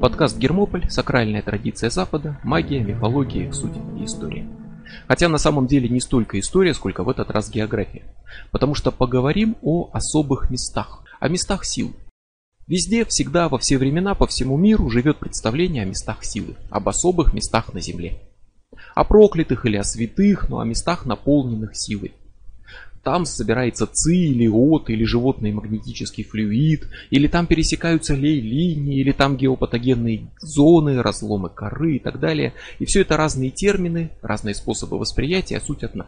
Подкаст «Гермополь. Сакральная традиция Запада. Магия, мифология, суть и история». Хотя на самом деле не столько история, сколько в этот раз география. Потому что поговорим о особых местах, о местах силы. Везде, всегда, во все времена, по всему миру живет представление о местах силы, об особых местах на Земле. О проклятых или о святых, но о местах, наполненных силой. Там собирается ци или от, или животный магнетический флюид, или там пересекаются лей-линии, или там геопатогенные зоны, разломы коры и так далее. И все это разные термины, разные способы восприятия, а суть одна.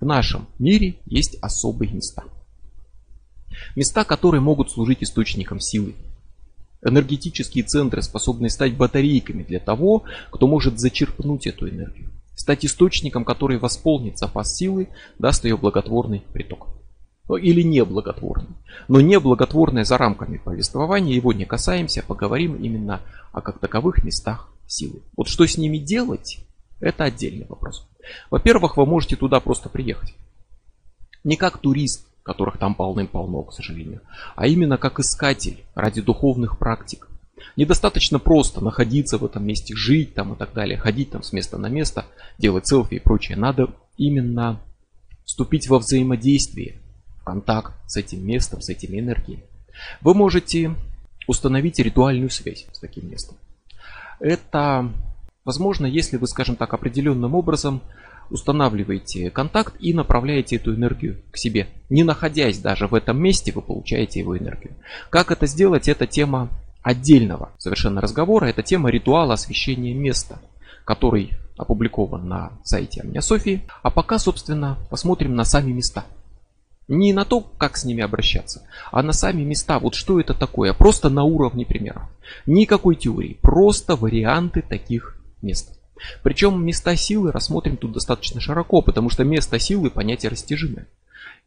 В нашем мире есть особые места. Места, которые могут служить источником силы. Энергетические центры, способные стать батарейками для того, кто может зачерпнуть эту энергию стать источником, который восполнит запас силы, даст ее благотворный приток. Ну, или неблаготворный. Но неблаготворное за рамками повествования, его не касаемся, поговорим именно о как таковых местах силы. Вот что с ними делать, это отдельный вопрос. Во-первых, вы можете туда просто приехать. Не как турист, которых там полным-полно, к сожалению, а именно как искатель ради духовных практик, Недостаточно просто находиться в этом месте, жить там и так далее, ходить там с места на место, делать селфи и прочее. Надо именно вступить во взаимодействие, в контакт с этим местом, с этими энергиями. Вы можете установить ритуальную связь с таким местом. Это возможно, если вы, скажем так, определенным образом устанавливаете контакт и направляете эту энергию к себе. Не находясь даже в этом месте, вы получаете его энергию. Как это сделать, это тема отдельного совершенно разговора. Это тема ритуала освещения места, который опубликован на сайте Амня Софии. А пока, собственно, посмотрим на сами места. Не на то, как с ними обращаться, а на сами места. Вот что это такое, просто на уровне примеров. Никакой теории, просто варианты таких мест. Причем места силы рассмотрим тут достаточно широко, потому что место силы понятие растяжимое.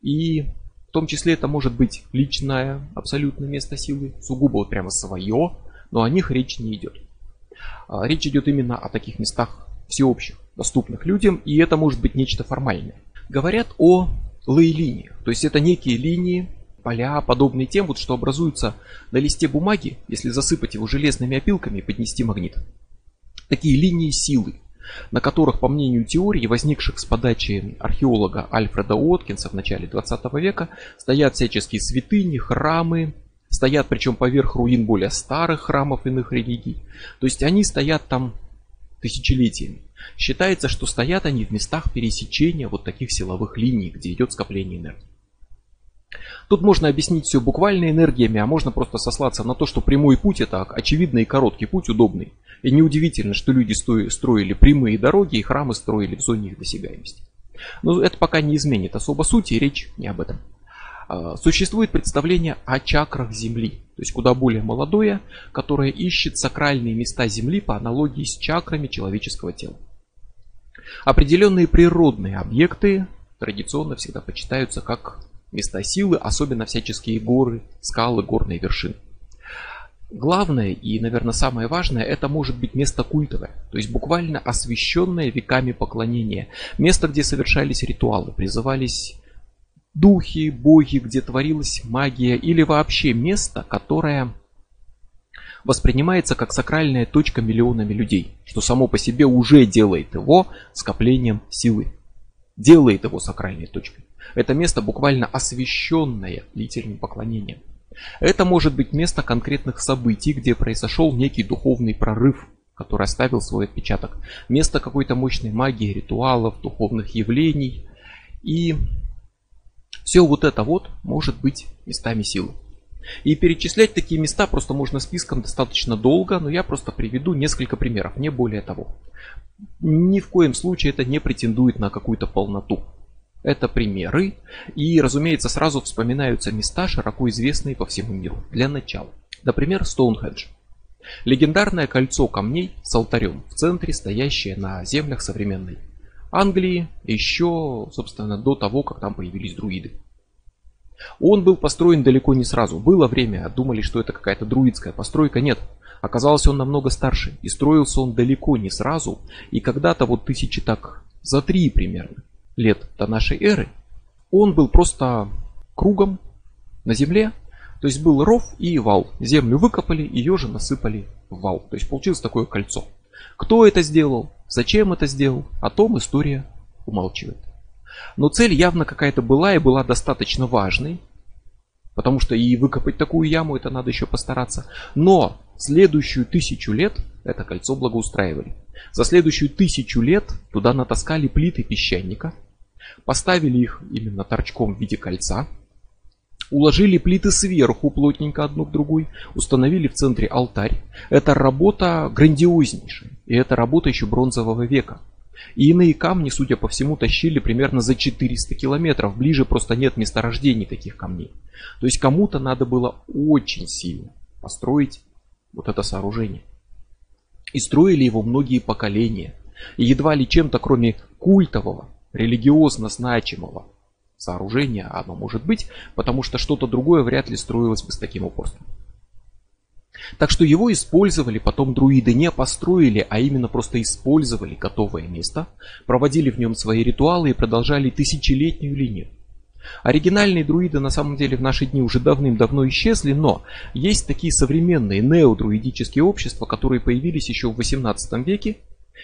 И том числе это может быть личное абсолютное место силы, сугубо вот прямо свое, но о них речь не идет. А, речь идет именно о таких местах всеобщих, доступных людям, и это может быть нечто формальное. Говорят о лей-линиях, то есть это некие линии, поля, подобные тем, вот, что образуются на листе бумаги, если засыпать его железными опилками и поднести магнит. Такие линии силы, на которых, по мнению теории, возникших с подачи археолога Альфреда Уоткинса в начале 20 века, стоят всяческие святыни, храмы, стоят причем поверх руин более старых храмов иных религий. То есть они стоят там тысячелетиями. Считается, что стоят они в местах пересечения вот таких силовых линий, где идет скопление энергии. Тут можно объяснить все буквально энергиями, а можно просто сослаться на то, что прямой путь это очевидный и короткий путь, удобный. И неудивительно, что люди строили прямые дороги и храмы строили в зоне их досягаемости. Но это пока не изменит особо сути, речь не об этом. А, существует представление о чакрах Земли, то есть куда более молодое, которое ищет сакральные места Земли по аналогии с чакрами человеческого тела. Определенные природные объекты традиционно всегда почитаются как места силы, особенно всяческие горы, скалы, горные вершины. Главное и, наверное, самое важное, это может быть место культовое, то есть буквально освященное веками поклонения. Место, где совершались ритуалы, призывались духи, боги, где творилась магия, или вообще место, которое воспринимается как сакральная точка миллионами людей, что само по себе уже делает его скоплением силы, делает его сакральной точкой. Это место буквально освященное длительным поклонением. Это может быть место конкретных событий, где произошел некий духовный прорыв, который оставил свой отпечаток. Место какой-то мощной магии, ритуалов, духовных явлений. И все вот это вот может быть местами силы. И перечислять такие места просто можно списком достаточно долго, но я просто приведу несколько примеров, не более того. Ни в коем случае это не претендует на какую-то полноту. Это примеры, и, разумеется, сразу вспоминаются места, широко известные по всему миру. Для начала. Например, Стоунхендж. Легендарное кольцо камней с алтарем в центре, стоящее на землях современной Англии, еще, собственно, до того, как там появились друиды. Он был построен далеко не сразу. Было время, думали, что это какая-то друидская постройка. Нет, оказалось он намного старше. И строился он далеко не сразу. И когда-то вот тысячи так за три примерно лет до нашей эры, он был просто кругом на земле, То есть был ров и вал. Землю выкопали, ее же насыпали в вал. То есть получилось такое кольцо. Кто это сделал, зачем это сделал, о том история умалчивает. Но цель явно какая-то была и была достаточно важной. Потому что и выкопать такую яму, это надо еще постараться. Но следующую тысячу лет это кольцо благоустраивали. За следующую тысячу лет туда натаскали плиты песчаника, поставили их именно торчком в виде кольца, Уложили плиты сверху плотненько одну к другой, установили в центре алтарь. Это работа грандиознейшая, и это работа еще бронзового века. И иные камни, судя по всему, тащили примерно за 400 километров. Ближе просто нет месторождений таких камней. То есть кому-то надо было очень сильно построить вот это сооружение. И строили его многие поколения. И едва ли чем-то, кроме культового, религиозно значимого сооружение оно может быть, потому что что-то другое вряд ли строилось бы с таким упорством. Так что его использовали потом друиды, не построили, а именно просто использовали готовое место, проводили в нем свои ритуалы и продолжали тысячелетнюю линию. Оригинальные друиды на самом деле в наши дни уже давным-давно исчезли, но есть такие современные неодруидические общества, которые появились еще в 18 веке.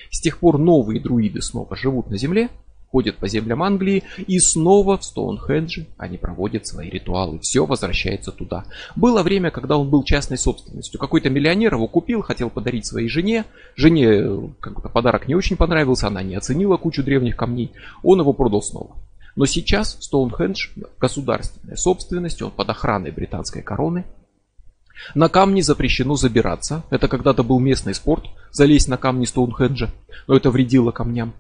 С тех пор новые друиды снова живут на Земле, ходят по землям Англии и снова в Стоунхендже они проводят свои ритуалы. Все возвращается туда. Было время, когда он был частной собственностью. Какой-то миллионер его купил, хотел подарить своей жене. Жене э, как-то подарок не очень понравился, она не оценила кучу древних камней. Он его продал снова. Но сейчас Стоунхендж государственная собственность, он под охраной британской короны. На камни запрещено забираться. Это когда-то был местный спорт, залезть на камни Стоунхенджа, но это вредило камням.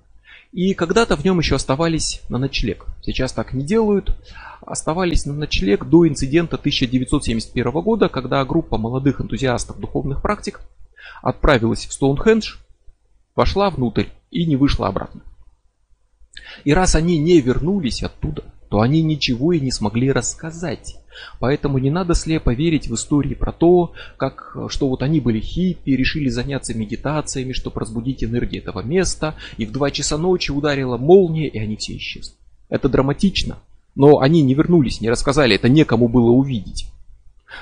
И когда-то в нем еще оставались на ночлег. Сейчас так не делают. Оставались на ночлег до инцидента 1971 года, когда группа молодых энтузиастов духовных практик отправилась в Стоунхендж, вошла внутрь и не вышла обратно. И раз они не вернулись оттуда, то они ничего и не смогли рассказать. Поэтому не надо слепо верить в истории про то, как, что вот они были хиппи, решили заняться медитациями, чтобы разбудить энергию этого места, и в 2 часа ночи ударила молния, и они все исчезли. Это драматично, но они не вернулись, не рассказали, это некому было увидеть.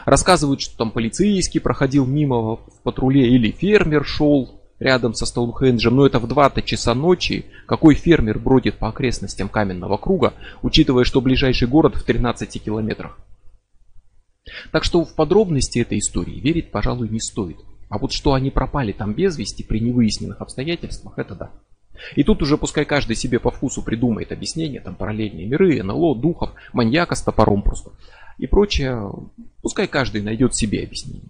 Рассказывают, что там полицейский проходил мимо в патруле или фермер шел, рядом со Стоунхенджем, но это в 2 часа ночи. Какой фермер бродит по окрестностям каменного круга, учитывая, что ближайший город в 13 километрах? Так что в подробности этой истории верить, пожалуй, не стоит. А вот что они пропали там без вести при невыясненных обстоятельствах, это да. И тут уже пускай каждый себе по вкусу придумает объяснение, там параллельные миры, НЛО, духов, маньяка с топором просто и прочее. Пускай каждый найдет себе объяснение.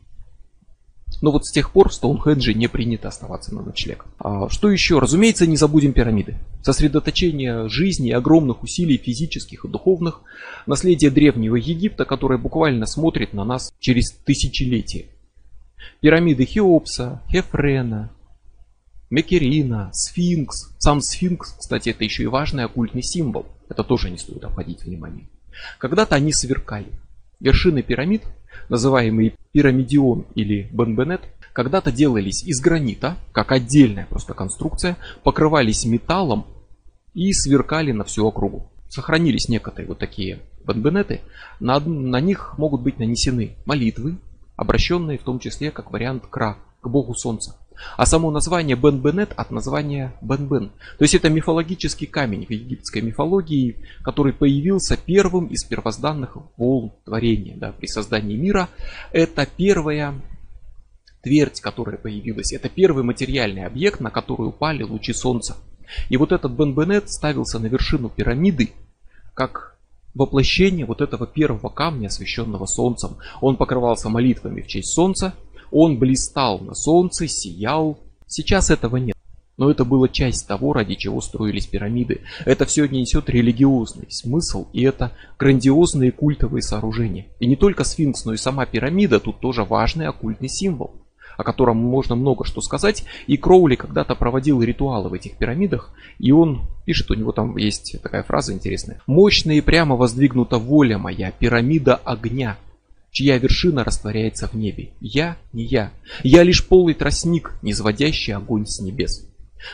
Но вот с тех пор в Стоунхендже не принято оставаться на ночлег. А что еще? Разумеется, не забудем пирамиды. Сосредоточение жизни и огромных усилий физических и духовных. Наследие древнего Египта, которое буквально смотрит на нас через тысячелетия. Пирамиды Хеопса, Хефрена, Мекерина, Сфинкс. Сам Сфинкс, кстати, это еще и важный оккультный символ. Это тоже не стоит обходить внимание. Когда-то они сверкали. Вершины пирамид называемый пирамидион или бенбенет, когда-то делались из гранита, как отдельная просто конструкция, покрывались металлом и сверкали на всю округу. Сохранились некоторые вот такие бенбенеты, на, на них могут быть нанесены молитвы, обращенные в том числе как вариант кра, к богу солнца. А само название Бен-Бенет от названия Бен-Бен. То есть это мифологический камень в египетской мифологии, который появился первым из первозданных волн творения да, при создании мира. Это первая твердь, которая появилась. Это первый материальный объект, на который упали лучи солнца. И вот этот Бен-Бенет ставился на вершину пирамиды, как воплощение вот этого первого камня, освященного солнцем. Он покрывался молитвами в честь солнца, он блистал на солнце, сиял. Сейчас этого нет. Но это была часть того, ради чего строились пирамиды. Это все несет религиозный смысл, и это грандиозные культовые сооружения. И не только сфинкс, но и сама пирамида тут тоже важный оккультный символ, о котором можно много что сказать. И Кроули когда-то проводил ритуалы в этих пирамидах, и он пишет, у него там есть такая фраза интересная. «Мощная и прямо воздвигнута воля моя, пирамида огня, чья вершина растворяется в небе. Я не я. Я лишь полый тростник, низводящий огонь с небес.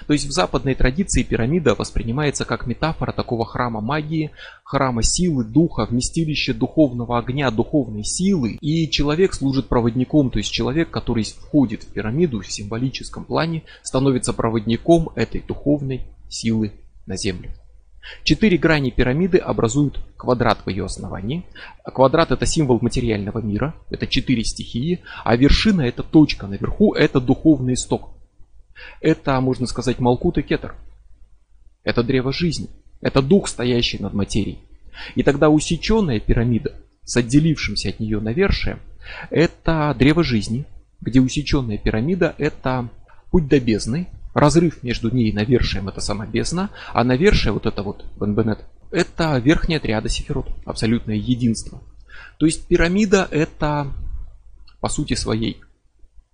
То есть в западной традиции пирамида воспринимается как метафора такого храма магии, храма силы, духа, вместилище духовного огня, духовной силы. И человек служит проводником, то есть человек, который входит в пирамиду в символическом плане, становится проводником этой духовной силы на землю. Четыре грани пирамиды образуют квадрат в ее основании. Квадрат это символ материального мира, это четыре стихии, а вершина это точка наверху, это духовный исток. Это, можно сказать, Малкут и Кетер. Это древо жизни. Это дух, стоящий над материей. И тогда усеченная пирамида с отделившимся от нее навершием, это древо жизни, где усеченная пирамида это путь до бездны, разрыв между ней и навершием это сама бездна, а навершие вот это вот Бенбенет, это верхняя триада Сефирот, абсолютное единство. То есть пирамида это по сути своей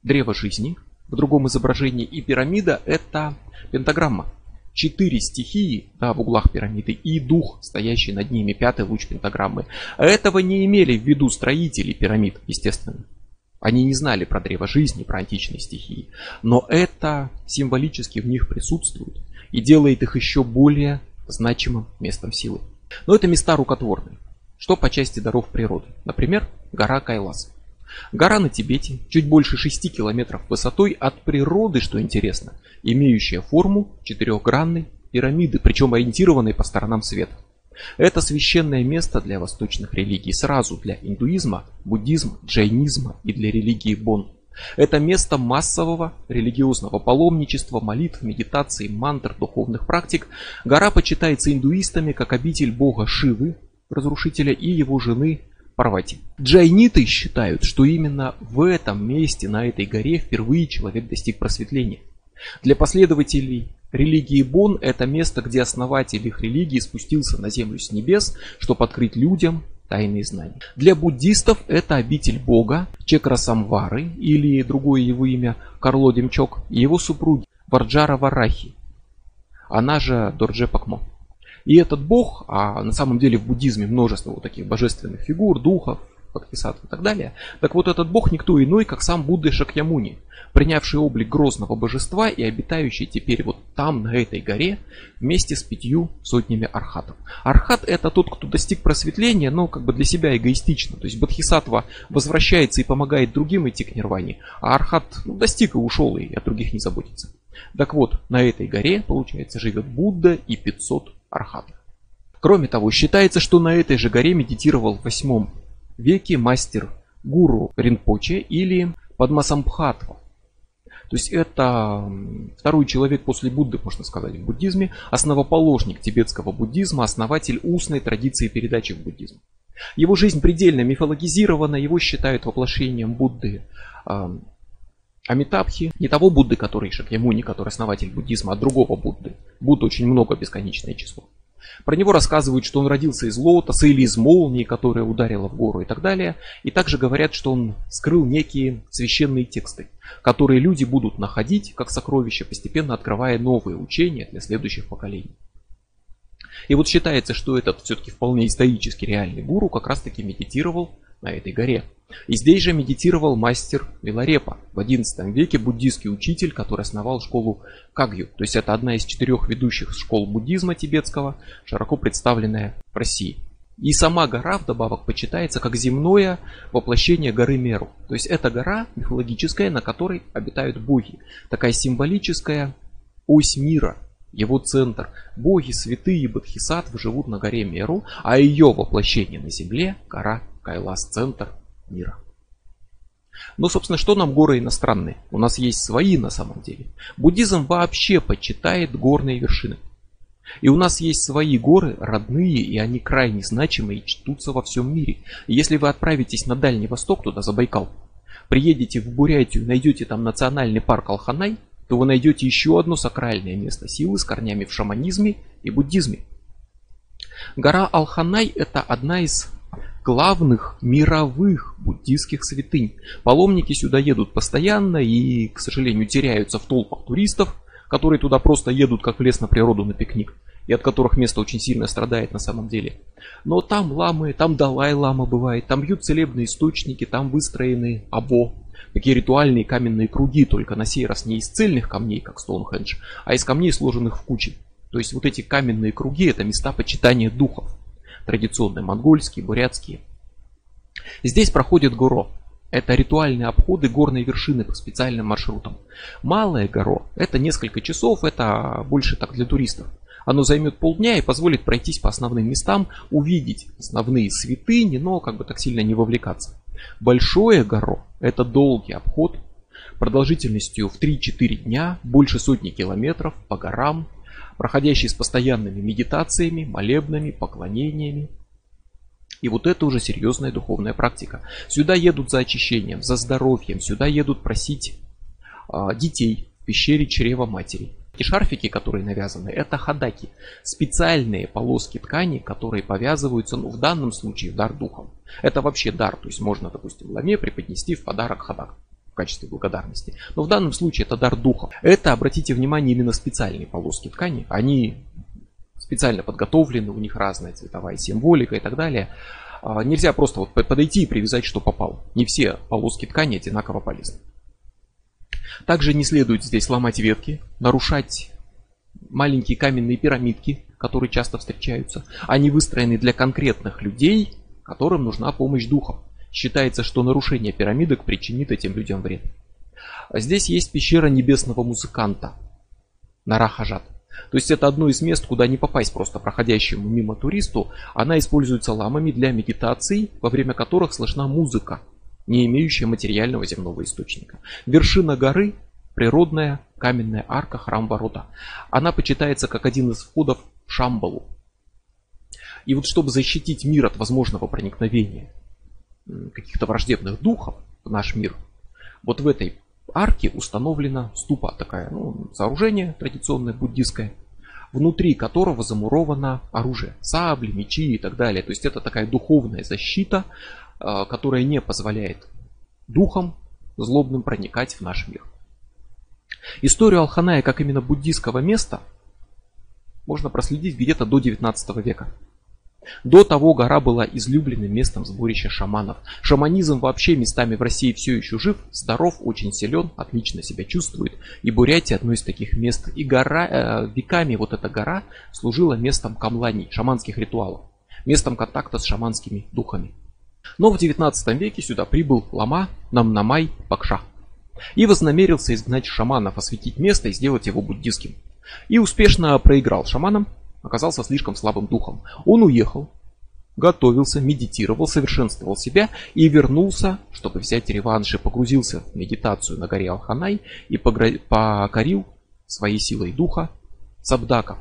древо жизни, в другом изображении. И пирамида это пентаграмма. Четыре стихии да, в углах пирамиды и дух, стоящий над ними, пятый луч пентаграммы. Этого не имели в виду строители пирамид, естественно. Они не знали про древо жизни, про античные стихии. Но это символически в них присутствует и делает их еще более значимым местом силы. Но это места рукотворные. Что по части даров природы? Например, гора Кайлас. Гора на Тибете, чуть больше 6 километров высотой от природы, что интересно, имеющая форму четырехгранной пирамиды, причем ориентированной по сторонам света. Это священное место для восточных религий, сразу для индуизма, буддизма, джайнизма и для религии Бон. Это место массового религиозного паломничества, молитв, медитаций, мантр, духовных практик. Гора почитается индуистами как обитель бога Шивы, разрушителя, и его жены Парвати. Джайниты считают, что именно в этом месте, на этой горе, впервые человек достиг просветления. Для последователей религии Бон это место, где основатель их религии спустился на землю с небес, чтобы открыть людям тайные знания. Для буддистов это обитель бога Чекрасамвары или другое его имя Карло Демчок и его супруги Варджара Варахи, она же Дорже Пакмо. И этот бог, а на самом деле в буддизме множество вот таких божественных фигур, духов, Бодхисаттв и так далее. Так вот этот бог никто иной, как сам Будда Шакьямуни, принявший облик грозного божества и обитающий теперь вот там, на этой горе, вместе с пятью сотнями архатов. Архат это тот, кто достиг просветления, но как бы для себя эгоистично. То есть Бодхисаттва возвращается и помогает другим идти к нирване, а архат ну, достиг и ушел, и о других не заботится. Так вот, на этой горе, получается, живет Будда и 500 архатов. Кроме того, считается, что на этой же горе медитировал в 8 веке мастер гуру Ринпоче или Падмасамбхатва. То есть это второй человек после Будды, можно сказать, в буддизме, основоположник тибетского буддизма, основатель устной традиции передачи в буддизм. Его жизнь предельно мифологизирована, его считают воплощением Будды э, Амитабхи, не того Будды, который Шакьямуни, который основатель буддизма, а другого Будды. Будд очень много, бесконечное число. Про него рассказывают, что он родился из лотоса или из молнии, которая ударила в гору и так далее. И также говорят, что он скрыл некие священные тексты, которые люди будут находить как сокровища, постепенно открывая новые учения для следующих поколений. И вот считается, что этот все-таки вполне исторически реальный гуру как раз таки медитировал на этой горе. И здесь же медитировал мастер Виларепа, в XI веке буддийский учитель, который основал школу Кагью. То есть это одна из четырех ведущих школ буддизма тибетского, широко представленная в России. И сама гора вдобавок почитается как земное воплощение горы Меру. То есть это гора мифологическая, на которой обитают боги. Такая символическая ось мира, его центр. Боги, святые, бодхисаттвы живут на горе Меру, а ее воплощение на земле – гора Кайлас, центр мира. Но, собственно, что нам горы иностранные? У нас есть свои на самом деле. Буддизм вообще почитает горные вершины. И у нас есть свои горы, родные, и они крайне значимые и чтутся во всем мире. И если вы отправитесь на Дальний Восток, туда, за Байкал, приедете в Бурятию, найдете там национальный парк Алханай, то вы найдете еще одно сакральное место силы с корнями в шаманизме и буддизме. Гора Алханай это одна из главных мировых буддийских святынь. Паломники сюда едут постоянно и, к сожалению, теряются в толпах туристов, которые туда просто едут как в лес на природу на пикник, и от которых место очень сильно страдает на самом деле. Но там ламы, там Далай-лама бывает, там бьют целебные источники, там выстроены або. Такие ритуальные каменные круги, только на сей раз не из цельных камней, как Стоунхендж, а из камней, сложенных в кучи. То есть вот эти каменные круги это места почитания духов. Традиционные монгольские, бурятские. Здесь проходит Горо. Это ритуальные обходы горной вершины по специальным маршрутам. Малое Горо это несколько часов, это больше так для туристов. Оно займет полдня и позволит пройтись по основным местам, увидеть основные святыни, но как бы так сильно не вовлекаться. Большое горо – это долгий обход продолжительностью в 3-4 дня, больше сотни километров по горам, проходящий с постоянными медитациями, молебнами, поклонениями. И вот это уже серьезная духовная практика. Сюда едут за очищением, за здоровьем, сюда едут просить а, детей в пещере чрева матери. Эти шарфики, которые навязаны, это хадаки. Специальные полоски ткани, которые повязываются, ну, в данном случае, в дар духом. Это вообще дар, то есть можно, допустим, ламе преподнести в подарок хадак в качестве благодарности. Но в данном случае это дар духа. Это, обратите внимание, именно специальные полоски ткани. Они специально подготовлены, у них разная цветовая символика и так далее. А, нельзя просто вот подойти и привязать, что попало. Не все полоски ткани одинаково полезны. Также не следует здесь ломать ветки, нарушать маленькие каменные пирамидки, которые часто встречаются. Они выстроены для конкретных людей, которым нужна помощь духов. Считается, что нарушение пирамидок причинит этим людям вред. Здесь есть пещера небесного музыканта, Нарахажат. То есть это одно из мест, куда не попасть просто проходящему мимо туристу. Она используется ламами для медитаций, во время которых слышна музыка не имеющая материального земного источника. Вершина горы – природная каменная арка храм ворота. Она почитается как один из входов в Шамбалу. И вот чтобы защитить мир от возможного проникновения каких-то враждебных духов в наш мир, вот в этой арке установлена ступа, такая ну, сооружение традиционное буддийское, внутри которого замуровано оружие, сабли, мечи и так далее. То есть это такая духовная защита Э, которая не позволяет духам злобным проникать в наш мир. Историю Алханая как именно буддийского места можно проследить где-то до 19 века. До того гора была излюбленным местом сборища шаманов. Шаманизм вообще местами в России все еще жив, здоров, очень силен, отлично себя чувствует. И Бурятия одно из таких мест. И гора, э, веками вот эта гора служила местом камланий, шаманских ритуалов. Местом контакта с шаманскими духами. Но в 19 веке сюда прибыл лама Намнамай Пакша и вознамерился изгнать шаманов, осветить место и сделать его буддийским. И успешно проиграл шаманам, оказался слишком слабым духом. Он уехал, готовился, медитировал, совершенствовал себя и вернулся, чтобы взять реванш и погрузился в медитацию на горе Алханай и покорил своей силой духа сабдаков,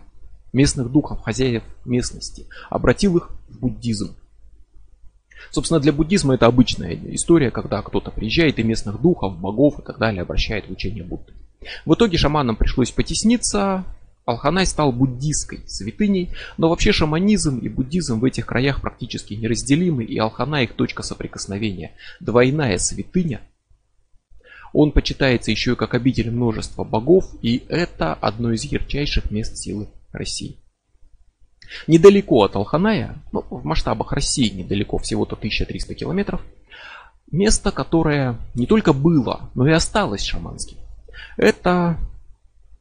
местных духов, хозяев местности, обратил их в буддизм. Собственно, для буддизма это обычная история, когда кто-то приезжает и местных духов, богов и так далее обращает в учение Будды. В итоге шаманам пришлось потесниться, Алханай стал буддийской святыней, но вообще шаманизм и буддизм в этих краях практически неразделимы, и Алханай их точка соприкосновения. Двойная святыня. Он почитается еще и как обитель множества богов, и это одно из ярчайших мест силы России. Недалеко от Алханая, ну, в масштабах России недалеко, всего-то 1300 километров, место, которое не только было, но и осталось шаманским. Это,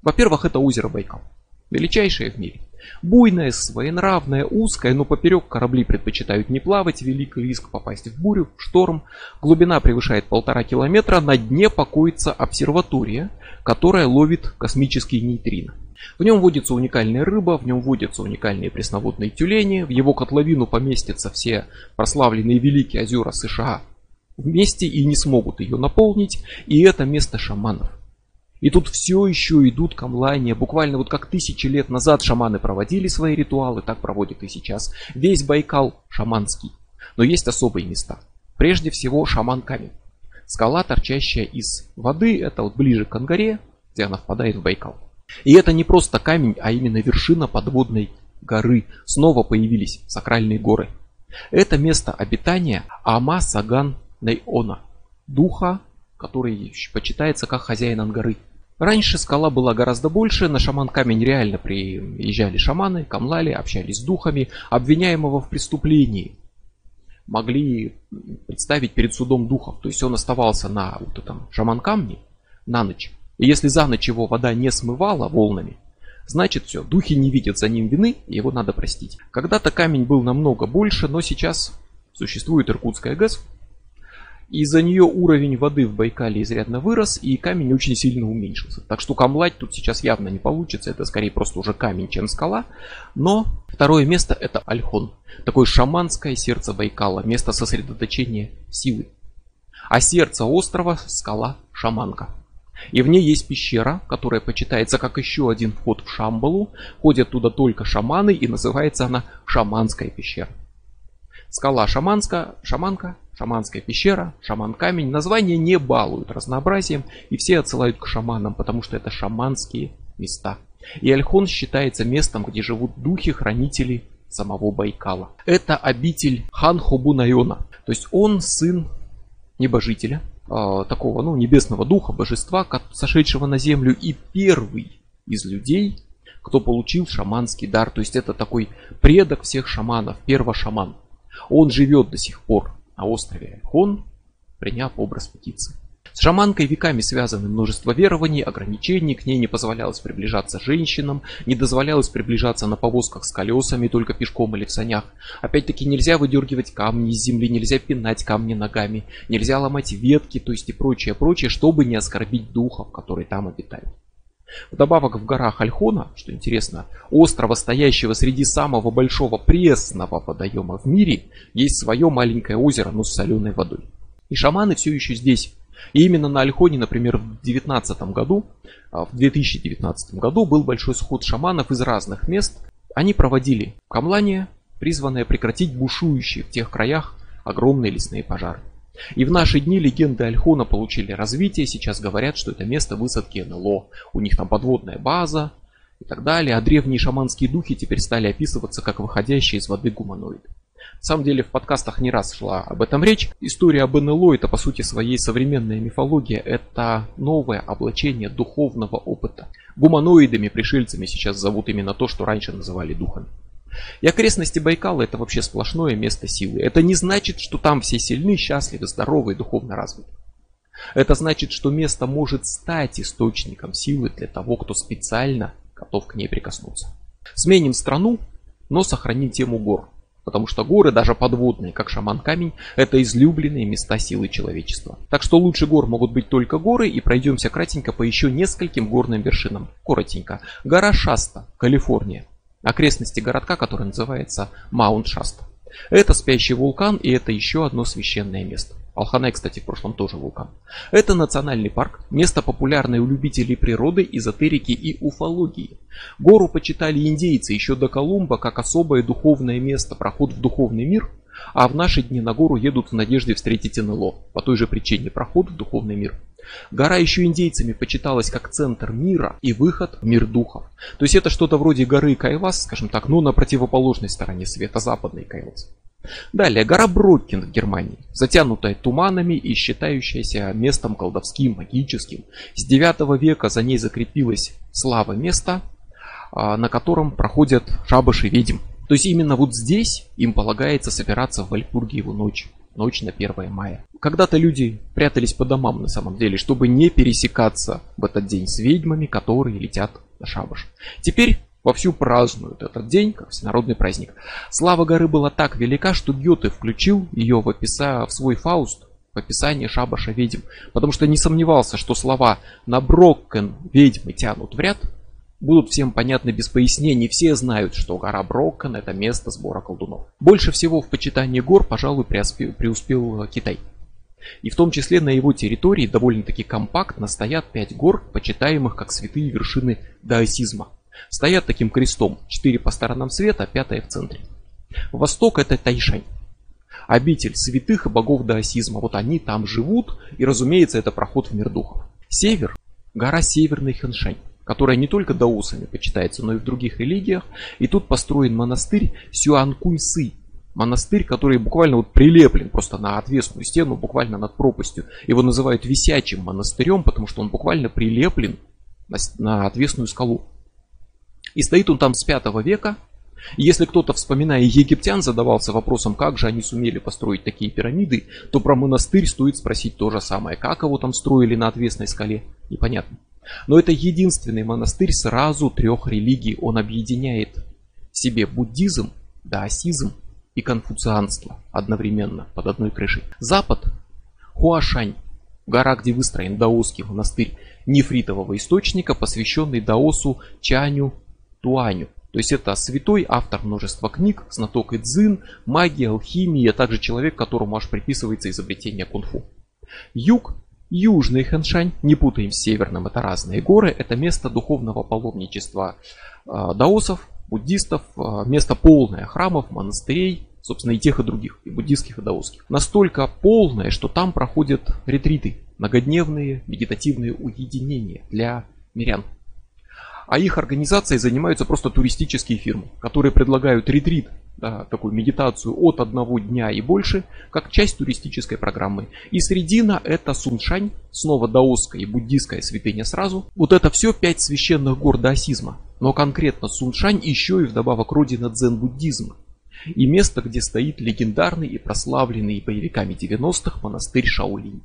во-первых, это озеро Байкал, величайшее в мире. Буйное, своенравное, узкое, но поперек корабли предпочитают не плавать, велик риск попасть в бурю, в шторм. Глубина превышает полтора километра, на дне покоится обсерватория, которая ловит космические нейтрино. В нем водится уникальная рыба, в нем водятся уникальные пресноводные тюлени, в его котловину поместятся все прославленные великие озера США вместе и не смогут ее наполнить, и это место шаманов. И тут все еще идут камлания, буквально вот как тысячи лет назад шаманы проводили свои ритуалы, так проводят и сейчас. Весь Байкал шаманский. Но есть особые места. Прежде всего шаман камень. Скала, торчащая из воды, это вот ближе к Ангаре, где она впадает в Байкал. И это не просто камень, а именно вершина подводной горы. Снова появились сакральные горы. Это место обитания Ама Саган Нейона, духа, который почитается как хозяин Ангары. Раньше скала была гораздо больше, на шаман камень реально приезжали шаманы, камлали, общались с духами, обвиняемого в преступлении. могли представить перед судом духов. То есть он оставался на вот этом шаман камне на ночь. И если за ночь его вода не смывала волнами, значит все, духи не видят за ним вины, и его надо простить. Когда-то камень был намного больше, но сейчас существует Иркутская ГЭС, из-за нее уровень воды в Байкале изрядно вырос, и камень очень сильно уменьшился. Так что камлать тут сейчас явно не получится, это скорее просто уже камень, чем скала. Но второе место это Альхон. Такое шаманское сердце Байкала, место сосредоточения силы. А сердце острова – скала Шаманка. И в ней есть пещера, которая почитается как еще один вход в Шамбалу. Ходят туда только шаманы, и называется она Шаманская пещера. Скала Шаманска, Шаманка Шаманская пещера, шаман-камень. Названия не балуют разнообразием, и все отсылают к шаманам, потому что это шаманские места. И Альхон считается местом, где живут духи-хранители самого Байкала. Это обитель хан Хобунайона. То есть он сын небожителя, э, такого ну, небесного духа, божества, сошедшего на землю, и первый из людей, кто получил шаманский дар. То есть это такой предок всех шаманов, первошаман. Он живет до сих пор на острове Хон, приняв образ птицы. С шаманкой веками связаны множество верований, ограничений, к ней не позволялось приближаться женщинам, не дозволялось приближаться на повозках с колесами, только пешком или в санях. Опять-таки нельзя выдергивать камни из земли, нельзя пинать камни ногами, нельзя ломать ветки, то есть и прочее, прочее, чтобы не оскорбить духов, которые там обитают. Вдобавок в горах Альхона, что интересно, острова, стоящего среди самого большого пресного водоема в мире, есть свое маленькое озеро, но с соленой водой. И шаманы все еще здесь. И именно на Альхоне, например, в 2019 году, а, в 2019 году был большой сход шаманов из разных мест. Они проводили камлание, призванное прекратить бушующие в тех краях огромные лесные пожары. И в наши дни легенды Альхона получили развитие, сейчас говорят, что это место высадки НЛО. У них там подводная база и так далее, а древние шаманские духи теперь стали описываться как выходящие из воды гуманоиды. На самом деле в подкастах не раз шла об этом речь. История об НЛО это по сути своей современная мифология, это новое облачение духовного опыта. Гуманоидами, пришельцами сейчас зовут именно то, что раньше называли духами. И окрестности Байкала это вообще сплошное место силы. Это не значит, что там все сильны, счастливы, здоровы и духовно развиты. Это значит, что место может стать источником силы для того, кто специально готов к ней прикоснуться. Сменим страну, но сохраним тему гор. Потому что горы, даже подводные, как шаман-камень, это излюбленные места силы человечества. Так что лучше гор могут быть только горы, и пройдемся кратенько по еще нескольким горным вершинам. Коротенько. Гора Шаста, Калифорния окрестности городка, который называется Маунт Шаста. Это спящий вулкан и это еще одно священное место. Алханай, кстати, в прошлом тоже вулкан. Это национальный парк, место популярное у любителей природы, эзотерики и уфологии. Гору почитали индейцы еще до Колумба как особое духовное место, проход в духовный мир, а в наши дни на гору едут в надежде встретить НЛО, по той же причине проход в духовный мир. Гора еще индейцами почиталась как центр мира и выход в мир духов. То есть это что-то вроде горы Кайлас, скажем так, но на противоположной стороне света, западной Кайлас. Далее, гора Броккин в Германии, затянутая туманами и считающаяся местом колдовским, магическим. С 9 века за ней закрепилась слава места, а, на котором проходят шабаши ведьм. То есть именно вот здесь им полагается собираться в Вальпургиеву ночь ночь на 1 мая. Когда-то люди прятались по домам на самом деле, чтобы не пересекаться в этот день с ведьмами, которые летят на шабаш. Теперь вовсю празднуют этот день, как всенародный праздник. Слава горы была так велика, что Гёте включил ее в, описа... в свой Фауст, в описание шабаша ведьм, потому что не сомневался, что слова «на Броккен ведьмы тянут в ряд» будут всем понятны без пояснений. Все знают, что гора Броккон это место сбора колдунов. Больше всего в почитании гор, пожалуй, преуспел Китай. И в том числе на его территории довольно-таки компактно стоят пять гор, почитаемых как святые вершины даосизма. Стоят таким крестом, четыре по сторонам света, пятая в центре. Восток это Тайшань. Обитель святых и богов даосизма. Вот они там живут, и разумеется это проход в мир духов. Север – гора Северный Хэншань которая не только даосами почитается, но и в других религиях. И тут построен монастырь Сюанкуньсы. Монастырь, который буквально вот прилеплен просто на отвесную стену, буквально над пропастью. Его называют висячим монастырем, потому что он буквально прилеплен на, на отвесную скалу. И стоит он там с 5 века. И если кто-то, вспоминая египтян, задавался вопросом, как же они сумели построить такие пирамиды, то про монастырь стоит спросить то же самое. Как его там строили на отвесной скале, непонятно. Но это единственный монастырь сразу трех религий. Он объединяет в себе буддизм, даосизм и конфуцианство одновременно под одной крышей. Запад – Хуашань, гора, где выстроен даосский монастырь нефритового источника, посвященный даосу Чаню Туаню. То есть это святой, автор множества книг, знаток идзин, магии, алхимии, а также человек, которому аж приписывается изобретение кунг-фу. Юг Южный Хэншань, не путаем с северным, это разные горы, это место духовного паломничества э, даосов, буддистов, э, место полное храмов, монастырей, собственно и тех и других, и буддистских, и даосских. Настолько полное, что там проходят ретриты, многодневные медитативные уединения для мирян. А их организацией занимаются просто туристические фирмы, которые предлагают ретрит, такую медитацию от одного дня и больше, как часть туристической программы. И средина это Суншань, снова даосская и буддийская святыня сразу. Вот это все пять священных гор даосизма. Но конкретно Суншань еще и вдобавок родина дзен-буддизма. И место, где стоит легендарный и прославленный боевиками 90-х монастырь Шаолинь.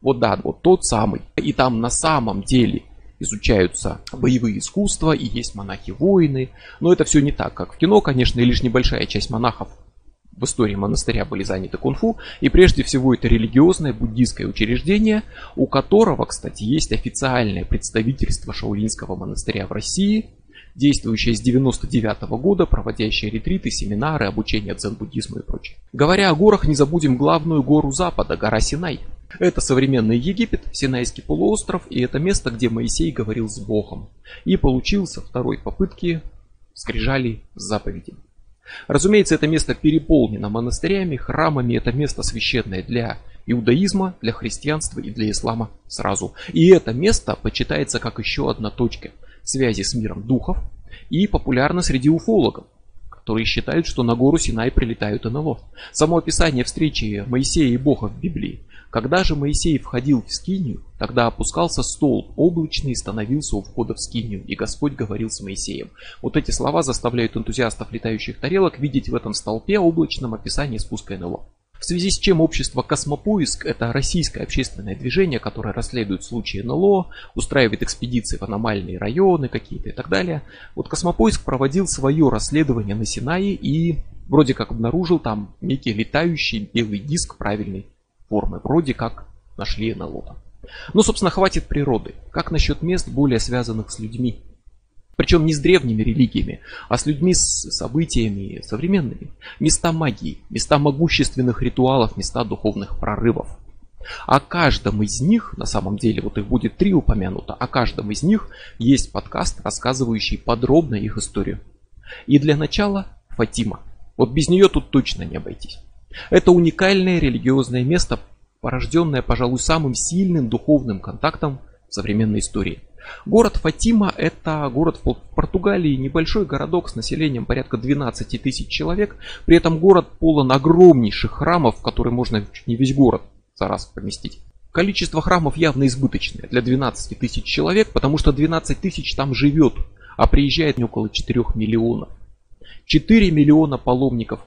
Вот да, вот тот самый. И там на самом деле изучаются боевые искусства и есть монахи-воины. Но это все не так, как в кино, конечно, и лишь небольшая часть монахов в истории монастыря были заняты кунг-фу, и прежде всего это религиозное буддийское учреждение, у которого, кстати, есть официальное представительство Шаолинского монастыря в России, действующее с 99 -го года, проводящее ретриты, семинары, обучение дзен-буддизму и прочее. Говоря о горах, не забудем главную гору Запада, гора Синай – это современный Египет, Синайский полуостров, и это место, где Моисей говорил с Богом. И получил со второй попытки скрижали с заповедями. Разумеется, это место переполнено монастырями, храмами, это место священное для иудаизма, для христианства и для ислама сразу. И это место почитается как еще одна точка связи с миром духов и популярно среди уфологов, которые считают, что на гору Синай прилетают НЛО. Само описание встречи Моисея и Бога в Библии когда же Моисей входил в скинию, тогда опускался стол облачный и становился у входа в скинию, и Господь говорил с Моисеем. Вот эти слова заставляют энтузиастов летающих тарелок видеть в этом столпе облачном описание спуска НЛО. В связи с чем общество «Космопоиск» – это российское общественное движение, которое расследует случаи НЛО, устраивает экспедиции в аномальные районы какие-то и так далее. Вот «Космопоиск» проводил свое расследование на Синае и вроде как обнаружил там некий летающий белый диск правильный формы. Вроде как нашли НЛО. Ну, собственно, хватит природы. Как насчет мест, более связанных с людьми? Причем не с древними религиями, а с людьми, с событиями современными. Места магии, места могущественных ритуалов, места духовных прорывов. О каждом из них, на самом деле, вот их будет три упомянуто, о каждом из них есть подкаст, рассказывающий подробно их историю. И для начала Фатима. Вот без нее тут точно не обойтись. Это уникальное религиозное место, порожденное, пожалуй, самым сильным духовным контактом в современной истории. Город Фатима – это город в Португалии, небольшой городок с населением порядка 12 тысяч человек. При этом город полон огромнейших храмов, в которые можно чуть не весь город за раз поместить. Количество храмов явно избыточное для 12 тысяч человек, потому что 12 тысяч там живет, а приезжает не около 4 миллионов. 4 миллиона паломников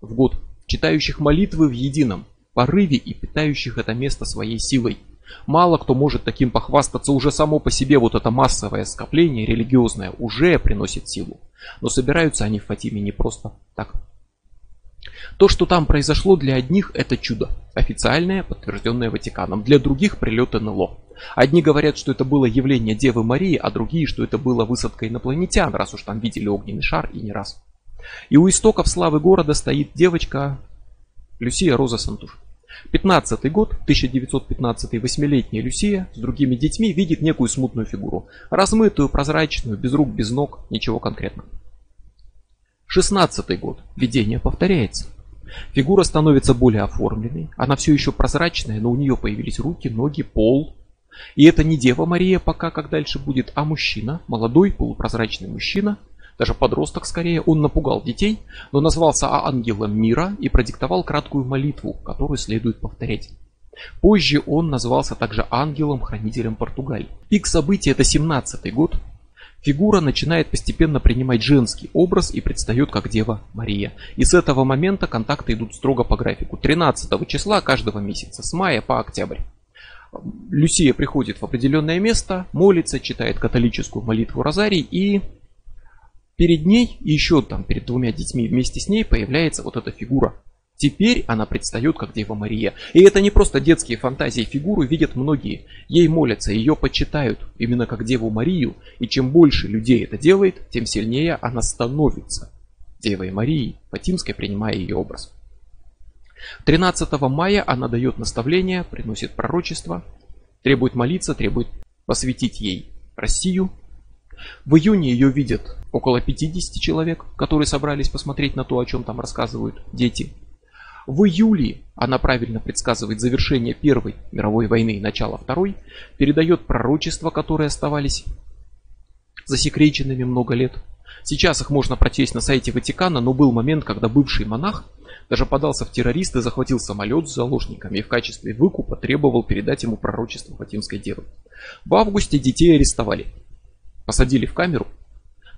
в год читающих молитвы в едином порыве и питающих это место своей силой. Мало кто может таким похвастаться, уже само по себе вот это массовое скопление религиозное уже приносит силу. Но собираются они в Фатиме не просто так. То, что там произошло для одних, это чудо. Официальное, подтвержденное Ватиканом. Для других прилет НЛО. Одни говорят, что это было явление Девы Марии, а другие, что это было высадка инопланетян, раз уж там видели огненный шар и не раз. И у истоков славы города стоит девочка Люсия Роза Сантуш. 15 год, 1915 восьмилетняя Люсия с другими детьми видит некую смутную фигуру. Размытую, прозрачную, без рук, без ног, ничего конкретного. 16 год. Видение повторяется. Фигура становится более оформленной. Она все еще прозрачная, но у нее появились руки, ноги, пол. И это не Дева Мария пока, как дальше будет, а мужчина, молодой полупрозрачный мужчина, даже подросток скорее, он напугал детей, но назвался ангелом мира и продиктовал краткую молитву, которую следует повторять. Позже он назвался также ангелом-хранителем Португалии. Пик событий это 17 год. фигура начинает постепенно принимать женский образ и предстает как Дева Мария. И с этого момента контакты идут строго по графику. 13 числа каждого месяца, с мая по октябрь. Люсия приходит в определенное место, молится, читает католическую молитву Розарий и перед ней, еще там перед двумя детьми вместе с ней появляется вот эта фигура Теперь она предстает как Дева Мария. И это не просто детские фантазии, фигуру видят многие. Ей молятся, ее почитают именно как Деву Марию. И чем больше людей это делает, тем сильнее она становится Девой Марией, Фатимской принимая ее образ. 13 мая она дает наставление, приносит пророчество, требует молиться, требует посвятить ей Россию. В июне ее видят около 50 человек, которые собрались посмотреть на то, о чем там рассказывают дети. В июле она правильно предсказывает завершение Первой мировой войны и начало Второй, передает пророчества, которые оставались засекреченными много лет. Сейчас их можно прочесть на сайте Ватикана, но был момент, когда бывший монах даже подался в террористы, захватил самолет с заложниками и в качестве выкупа требовал передать ему пророчество Фатимской девы. В августе детей арестовали, посадили в камеру,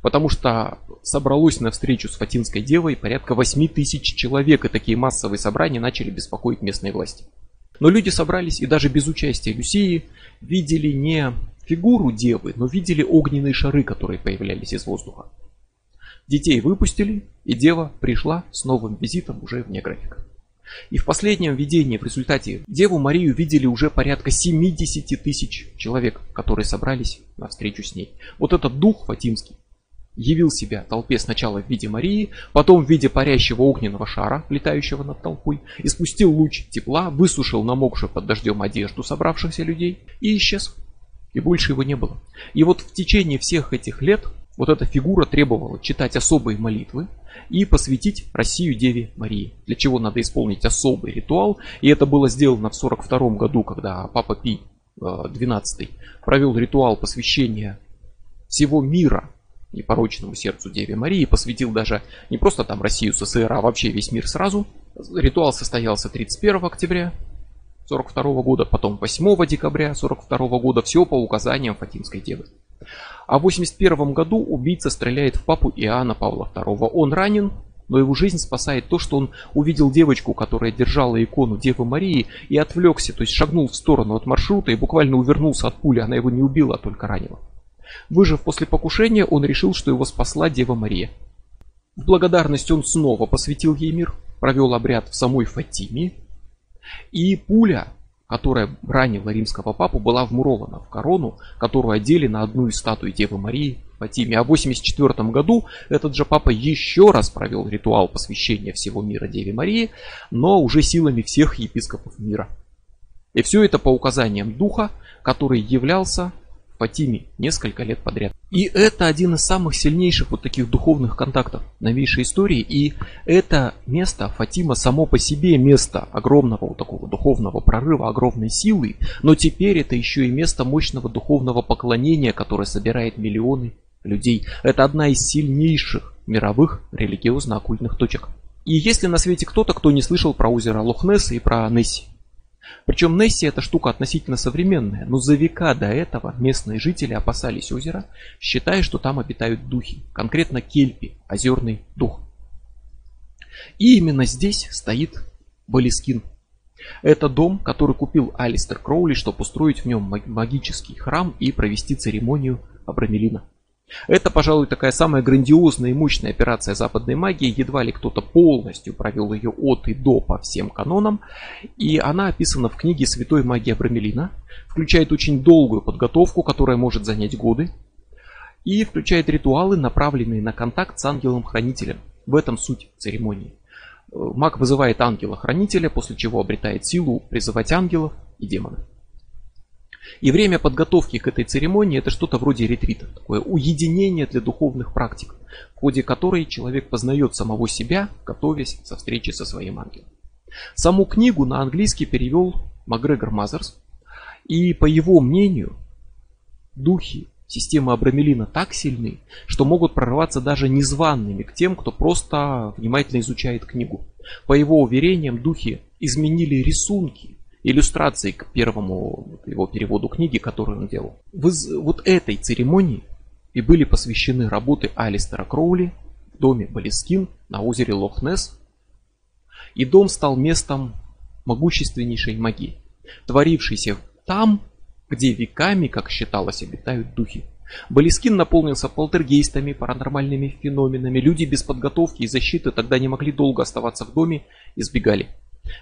потому что собралось на встречу с Фатинской девой порядка 8 тысяч человек, и такие массовые собрания начали беспокоить местные власти. Но люди собрались и даже без участия Люсии видели не фигуру девы, но видели огненные шары, которые появлялись из воздуха. Детей выпустили, и дева пришла с новым визитом уже вне графика. И в последнем видении в результате Деву Марию видели уже порядка 70 тысяч человек, которые собрались на встречу с ней. Вот этот дух Фатимский, явил себя толпе сначала в виде Марии, потом в виде парящего огненного шара, летающего над толпой, и спустил луч тепла, высушил намокшую под дождем одежду собравшихся людей и исчез. И больше его не было. И вот в течение всех этих лет вот эта фигура требовала читать особые молитвы и посвятить Россию Деве Марии, для чего надо исполнить особый ритуал. И это было сделано в 42 году, когда Папа Пий XII э, провел ритуал посвящения всего мира непорочному сердцу Деве Марии, посвятил даже не просто там Россию, СССР, а вообще весь мир сразу. Ритуал состоялся 31 октября 42 года, потом 8 декабря 42 года, все по указаниям Фатимской Девы. А в 81 году убийца стреляет в папу Иоанна Павла II. Он ранен, но его жизнь спасает то, что он увидел девочку, которая держала икону Девы Марии и отвлекся, то есть шагнул в сторону от маршрута и буквально увернулся от пули. Она его не убила, а только ранила. Выжив после покушения, он решил, что его спасла Дева Мария. В благодарность он снова посвятил ей мир, провел обряд в самой Фатиме, и пуля, которая ранила римского папу, была вмурована в корону, которую одели на одну из статуй Девы Марии в Фатиме. А в 84 году этот же папа еще раз провел ритуал посвящения всего мира Деве Марии, но уже силами всех епископов мира. И все это по указаниям духа, который являлся Фатиме несколько лет подряд. И это один из самых сильнейших вот таких духовных контактов новейшей истории. И это место, Фатима само по себе место огромного вот такого духовного прорыва, огромной силы. Но теперь это еще и место мощного духовного поклонения, которое собирает миллионы людей. Это одна из сильнейших мировых религиозно-оккультных точек. И если на свете кто-то, кто не слышал про озеро Лохнесса и про Несси, причем Несси эта штука относительно современная, но за века до этого местные жители опасались озера, считая, что там обитают духи, конкретно кельпи, озерный дух. И именно здесь стоит Балискин. Это дом, который купил Алистер Кроули, чтобы устроить в нем магический храм и провести церемонию Абрамелина. Это, пожалуй, такая самая грандиозная и мощная операция западной магии. Едва ли кто-то полностью провел ее от и до по всем канонам. И она описана в книге «Святой магии Абрамелина». Включает очень долгую подготовку, которая может занять годы. И включает ритуалы, направленные на контакт с ангелом-хранителем. В этом суть церемонии. Маг вызывает ангела-хранителя, после чего обретает силу призывать ангелов и демонов. И время подготовки к этой церемонии это что-то вроде ретрита, такое уединение для духовных практик, в ходе которой человек познает самого себя, готовясь со встречи со своим ангелом. Саму книгу на английский перевел Макгрегор Мазерс, и по его мнению, духи системы Абрамелина так сильны, что могут прорваться даже незваными к тем, кто просто внимательно изучает книгу. По его уверениям, духи изменили рисунки иллюстрации к первому его переводу книги, которую он делал. Вот этой церемонии и были посвящены работы Алистера Кроули в доме Балискин на озере Лохнес. И дом стал местом могущественнейшей магии, творившейся там, где веками, как считалось, обитают духи. Балискин наполнился полтергейстами, паранормальными феноменами. Люди без подготовки и защиты тогда не могли долго оставаться в доме и сбегали.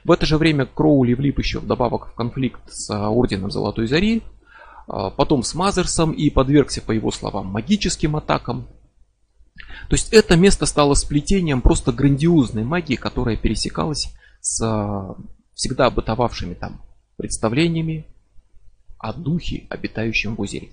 В это же время Кроули влип еще вдобавок в конфликт с а, Орденом Золотой Зари, а, потом с Мазерсом и подвергся, по его словам, магическим атакам. То есть это место стало сплетением просто грандиозной магии, которая пересекалась с а, всегда бытовавшими там представлениями о духе, обитающем в озере.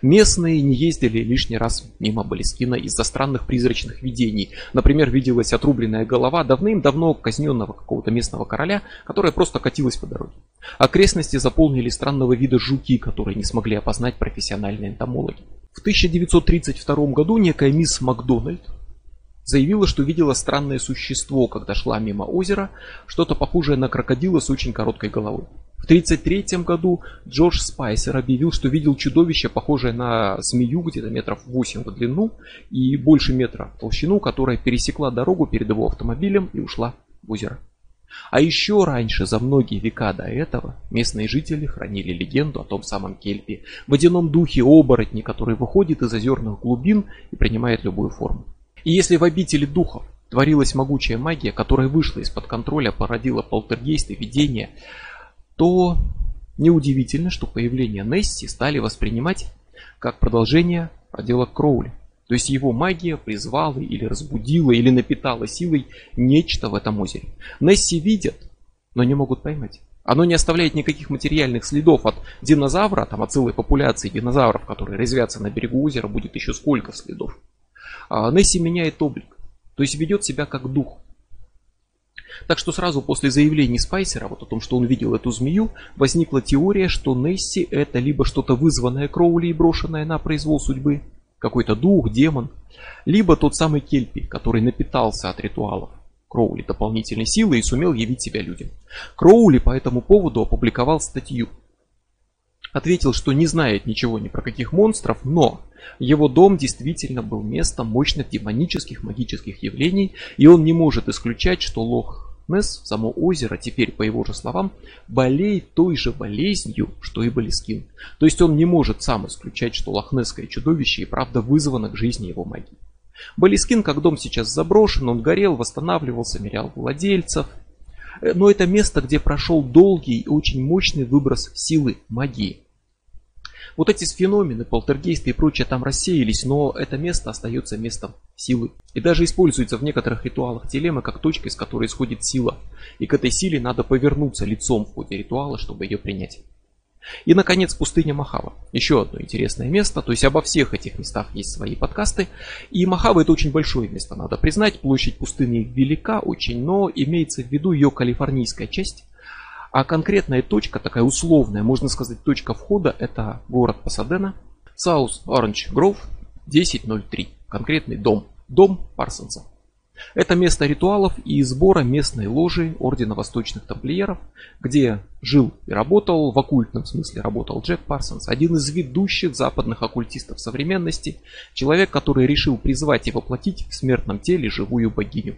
Местные не ездили лишний раз мимо Балескина из-за странных призрачных видений. Например, виделась отрубленная голова давным-давно казненного какого-то местного короля, которая просто катилась по дороге. Окрестности заполнили странного вида жуки, которые не смогли опознать профессиональные энтомологи. В 1932 году некая мисс Макдональд заявила, что видела странное существо, когда шла мимо озера, что-то похожее на крокодила с очень короткой головой. В 1933 году Джордж Спайсер объявил, что видел чудовище, похожее на змею где-то метров 8 в длину и больше метра в толщину, которая пересекла дорогу перед его автомобилем и ушла в озеро. А еще раньше, за многие века до этого, местные жители хранили легенду о том самом кельпе, водяном духе оборотни, который выходит из озерных глубин и принимает любую форму. И если в обители духов творилась могучая магия, которая вышла из-под контроля, породила полтергейсты, видения, то неудивительно, что появление Несси стали воспринимать как продолжение проделок Кроули. То есть его магия призвала или разбудила, или напитала силой нечто в этом озере. Несси видят, но не могут поймать. Оно не оставляет никаких материальных следов от динозавра, там от целой популяции динозавров, которые резвятся на берегу озера, будет еще сколько следов. А Несси меняет облик, то есть ведет себя как дух. Так что сразу после заявлений Спайсера вот о том, что он видел эту змею, возникла теория, что Несси это либо что-то вызванное Кроули и брошенное на произвол судьбы, какой-то дух, демон, либо тот самый Кельпи, который напитался от ритуалов. Кроули дополнительной силы и сумел явить себя людям. Кроули по этому поводу опубликовал статью. Ответил, что не знает ничего ни про каких монстров, но его дом действительно был местом мощных демонических магических явлений, и он не может исключать, что Лох Несс, само озеро, теперь, по его же словам, болеет той же болезнью, что и Балискин. То есть он не может сам исключать, что лохнесское чудовище и правда вызвано к жизни его магии. Балискин, как дом сейчас заброшен, он горел, восстанавливался, мерял владельцев. Э, но это место, где прошел долгий и очень мощный выброс силы магии. Вот эти феномены, полтергейсты и прочее там рассеялись, но это место остается местом силы. И даже используется в некоторых ритуалах телемы как точка, из которой исходит сила. И к этой силе надо повернуться лицом в ходе ритуала, чтобы ее принять. И, наконец, пустыня Махава. Еще одно интересное место. То есть обо всех этих местах есть свои подкасты. И Махава это очень большое место, надо признать. Площадь пустыни велика очень, но имеется в виду ее калифорнийская часть. А конкретная точка, такая условная, можно сказать, точка входа, это город Пасадена, South Orange Grove 1003. Конкретный дом. Дом Парсонса. Это место ритуалов и сбора местной ложи Ордена Восточных Тамплиеров, где жил и работал, в оккультном смысле работал Джек Парсонс, один из ведущих западных оккультистов современности, человек, который решил призвать и воплотить в смертном теле живую богиню.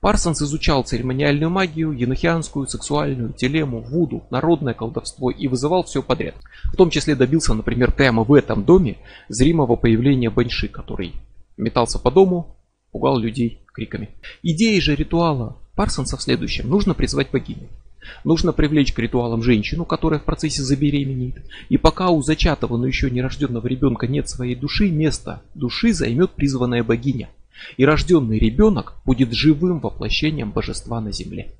Парсонс изучал церемониальную магию, енохианскую, сексуальную, телему, вуду, народное колдовство и вызывал все подряд. В том числе добился, например, прямо в этом доме зримого появления Баньши, который метался по дому, пугал людей криками. Идея же ритуала Парсонса в следующем. Нужно призвать богиню. Нужно привлечь к ритуалам женщину, которая в процессе забеременеет. И пока у зачатого, но еще не рожденного ребенка нет своей души, место души займет призванная богиня – и рожденный ребенок будет живым воплощением божества на земле.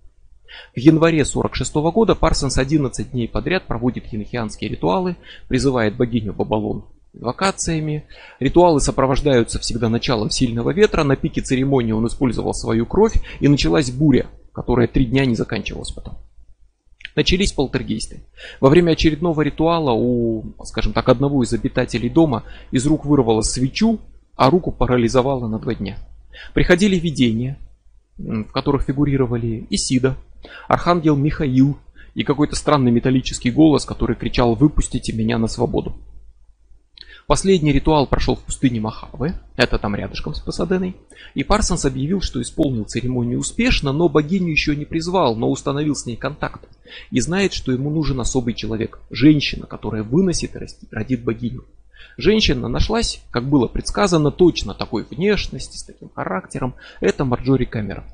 В январе 46 года Парсонс 11 дней подряд проводит енохианские ритуалы, призывает богиню Бабалон вакациями. Ритуалы сопровождаются всегда началом сильного ветра. На пике церемонии он использовал свою кровь и началась буря, которая три дня не заканчивалась потом. Начались полтергейсты. Во время очередного ритуала у, скажем так, одного из обитателей дома из рук вырвало свечу, а руку парализовало на два дня. Приходили видения, в которых фигурировали Исида, Архангел Михаил и какой-то странный металлический голос, который кричал «Выпустите меня на свободу». Последний ритуал прошел в пустыне Мохаве, это там рядышком с Пасаденой, и Парсонс объявил, что исполнил церемонию успешно, но богиню еще не призвал, но установил с ней контакт. И знает, что ему нужен особый человек, женщина, которая выносит и родит богиню. Женщина нашлась, как было предсказано, точно такой внешности, с таким характером. Это Марджори Камерон.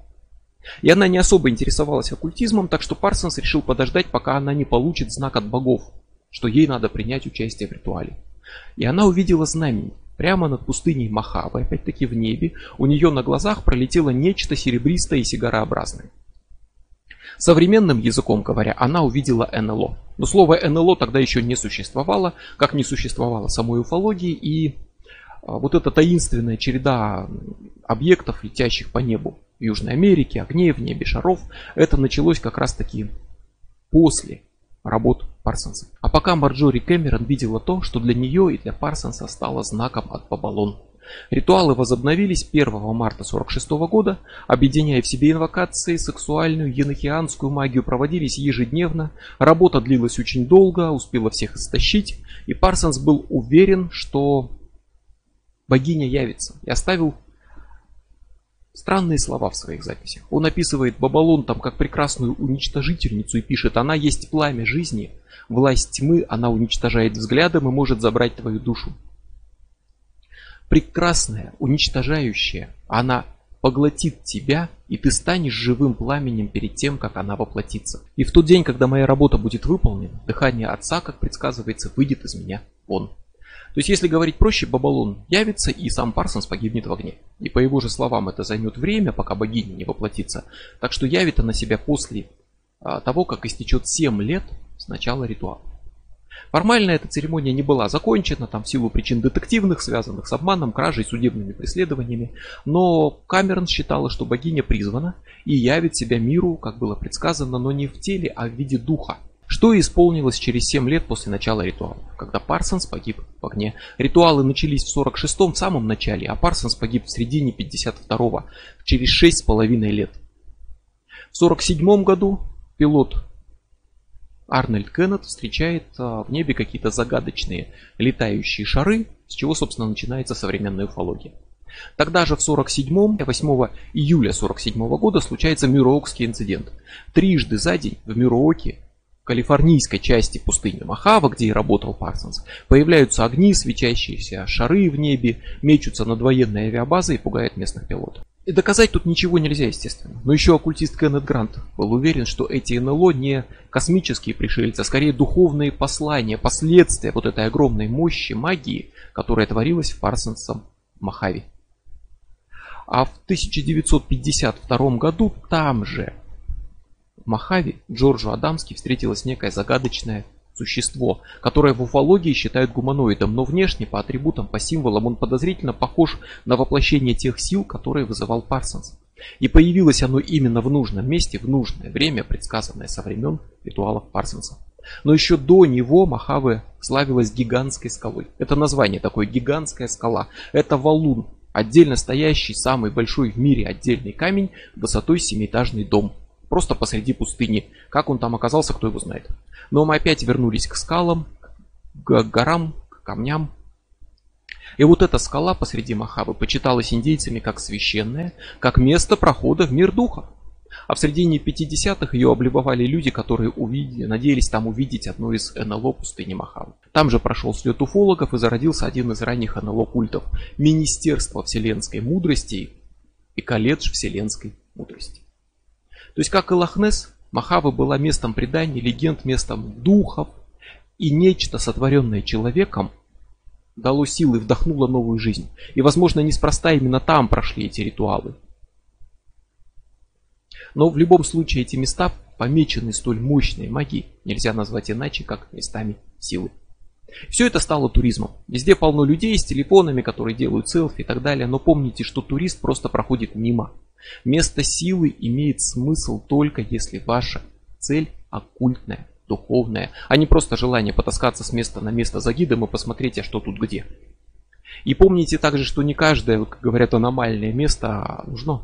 И она не особо интересовалась оккультизмом, так что Парсонс решил подождать, пока она не получит знак от богов, что ей надо принять участие в ритуале. И она увидела знамение. Прямо над пустыней Махавы, опять-таки в небе, у нее на глазах пролетело нечто серебристое и сигарообразное. Современным языком говоря, она увидела НЛО. Но слово НЛО тогда еще не существовало, как не существовало самой уфологии, и а, вот эта таинственная череда объектов, летящих по небу в Южной Америке, огней в небе, шаров, это началось как раз таки после работ Парсонса. А пока Марджори Кэмерон видела то, что для нее и для Парсонса стало знаком от Бабалон. Ритуалы возобновились 1 марта 1946 года, объединяя в себе инвокации, сексуальную, енохианскую магию проводились ежедневно, работа длилась очень долго, успела всех истощить, и Парсонс был уверен, что богиня явится, и оставил Странные слова в своих записях. Он описывает Бабалон там как прекрасную уничтожительницу и пишет, она есть пламя жизни, власть тьмы, она уничтожает взглядом и может забрать твою душу. Прекрасная, уничтожающая, она поглотит тебя, и ты станешь живым пламенем перед тем, как она воплотится. И в тот день, когда моя работа будет выполнена, дыхание Отца, как предсказывается, выйдет из меня вон. То есть, если говорить проще, Бабалон явится, и сам Парсонс погибнет в огне. И по его же словам, это займет время, пока богиня не воплотится. Так что явит она себя после а, того, как истечет 7 лет с начала ритуала. Формально эта церемония не была закончена, там в силу причин детективных, связанных с обманом, кражей, судебными преследованиями, но Камерон считала, что богиня призвана и явит себя миру, как было предсказано, но не в теле, а в виде духа. Что исполнилось через 7 лет после начала ритуала, когда Парсонс погиб в огне. Ритуалы начались в 46-м, в самом начале, а Парсонс погиб в середине 52-го, через 6,5 лет. В 47 году пилот Арнольд Кеннет встречает а, в небе какие-то загадочные летающие шары, с чего, собственно, начинается современная уфология. Тогда же в 47-м, 8 июля 47 -го года случается Мюроокский инцидент. Трижды за день в Мюрооке калифорнийской части пустыни Махава, где и работал Парсонс, появляются огни, свечащиеся шары в небе, мечутся над военной авиабазой и пугают местных пилотов. И доказать тут ничего нельзя, естественно. Но еще оккультист Кеннет Грант был уверен, что эти НЛО не космические пришельцы, а скорее духовные послания, последствия вот этой огромной мощи магии, которая творилась в Парсонсом Махаве. А в 1952 году там же Махави Джорджу Адамски встретилось некое загадочное существо, которое в уфологии считают гуманоидом, но внешне, по атрибутам, по символам он подозрительно похож на воплощение тех сил, которые вызывал Парсонс. И появилось оно именно в нужном месте, в нужное время, предсказанное со времен ритуалов Парсонса. Но еще до него Махаве славилась гигантской скалой. Это название такое, гигантская скала. Это валун, отдельно стоящий, самый большой в мире отдельный камень высотой семиэтажный дом. Просто посреди пустыни. Как он там оказался, кто его знает. Но мы опять вернулись к скалам, к горам, к камням. И вот эта скала посреди Махавы почиталась индейцами как священная, как место прохода в мир духов. А в середине 50-х ее облюбовали люди, которые увидели, надеялись там увидеть одно из НЛО пустыни Махавы. Там же прошел слет уфологов и зародился один из ранних НЛО культов – Министерство вселенской мудрости и колледж вселенской мудрости. То есть, как и Лохнес, Махава была местом преданий, легенд, местом духов. И нечто, сотворенное человеком, дало силы, вдохнуло новую жизнь. И, возможно, неспроста именно там прошли эти ритуалы. Но в любом случае эти места помечены столь мощной магией, нельзя назвать иначе, как местами силы. Все это стало туризмом. Везде полно людей с телефонами, которые делают селфи и так далее, но помните, что турист просто проходит мимо. Место силы имеет смысл только если ваша цель оккультная, духовная, а не просто желание потаскаться с места на место за гидом и посмотреть, а что тут где. И помните также, что не каждое, как говорят, аномальное место нужно.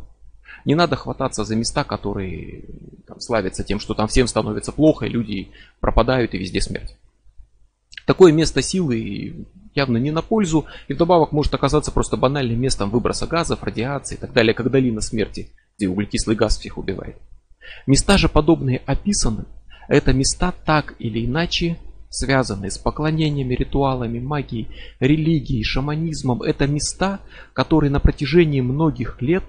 Не надо хвататься за места, которые там, славятся тем, что там всем становится плохо, и люди пропадают и везде смерть. Такое место силы явно не на пользу, и вдобавок может оказаться просто банальным местом выброса газов, радиации и так далее, как долина смерти, где углекислый газ всех убивает. Места же подобные описанным, это места так или иначе связанные с поклонениями, ритуалами, магией, религией, шаманизмом. Это места, которые на протяжении многих лет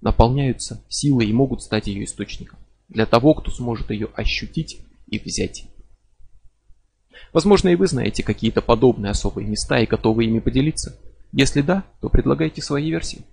наполняются силой и могут стать ее источником. Для того, кто сможет ее ощутить и взять. Возможно, и вы знаете какие-то подобные особые места и готовы ими поделиться. Если да, то предлагайте свои версии.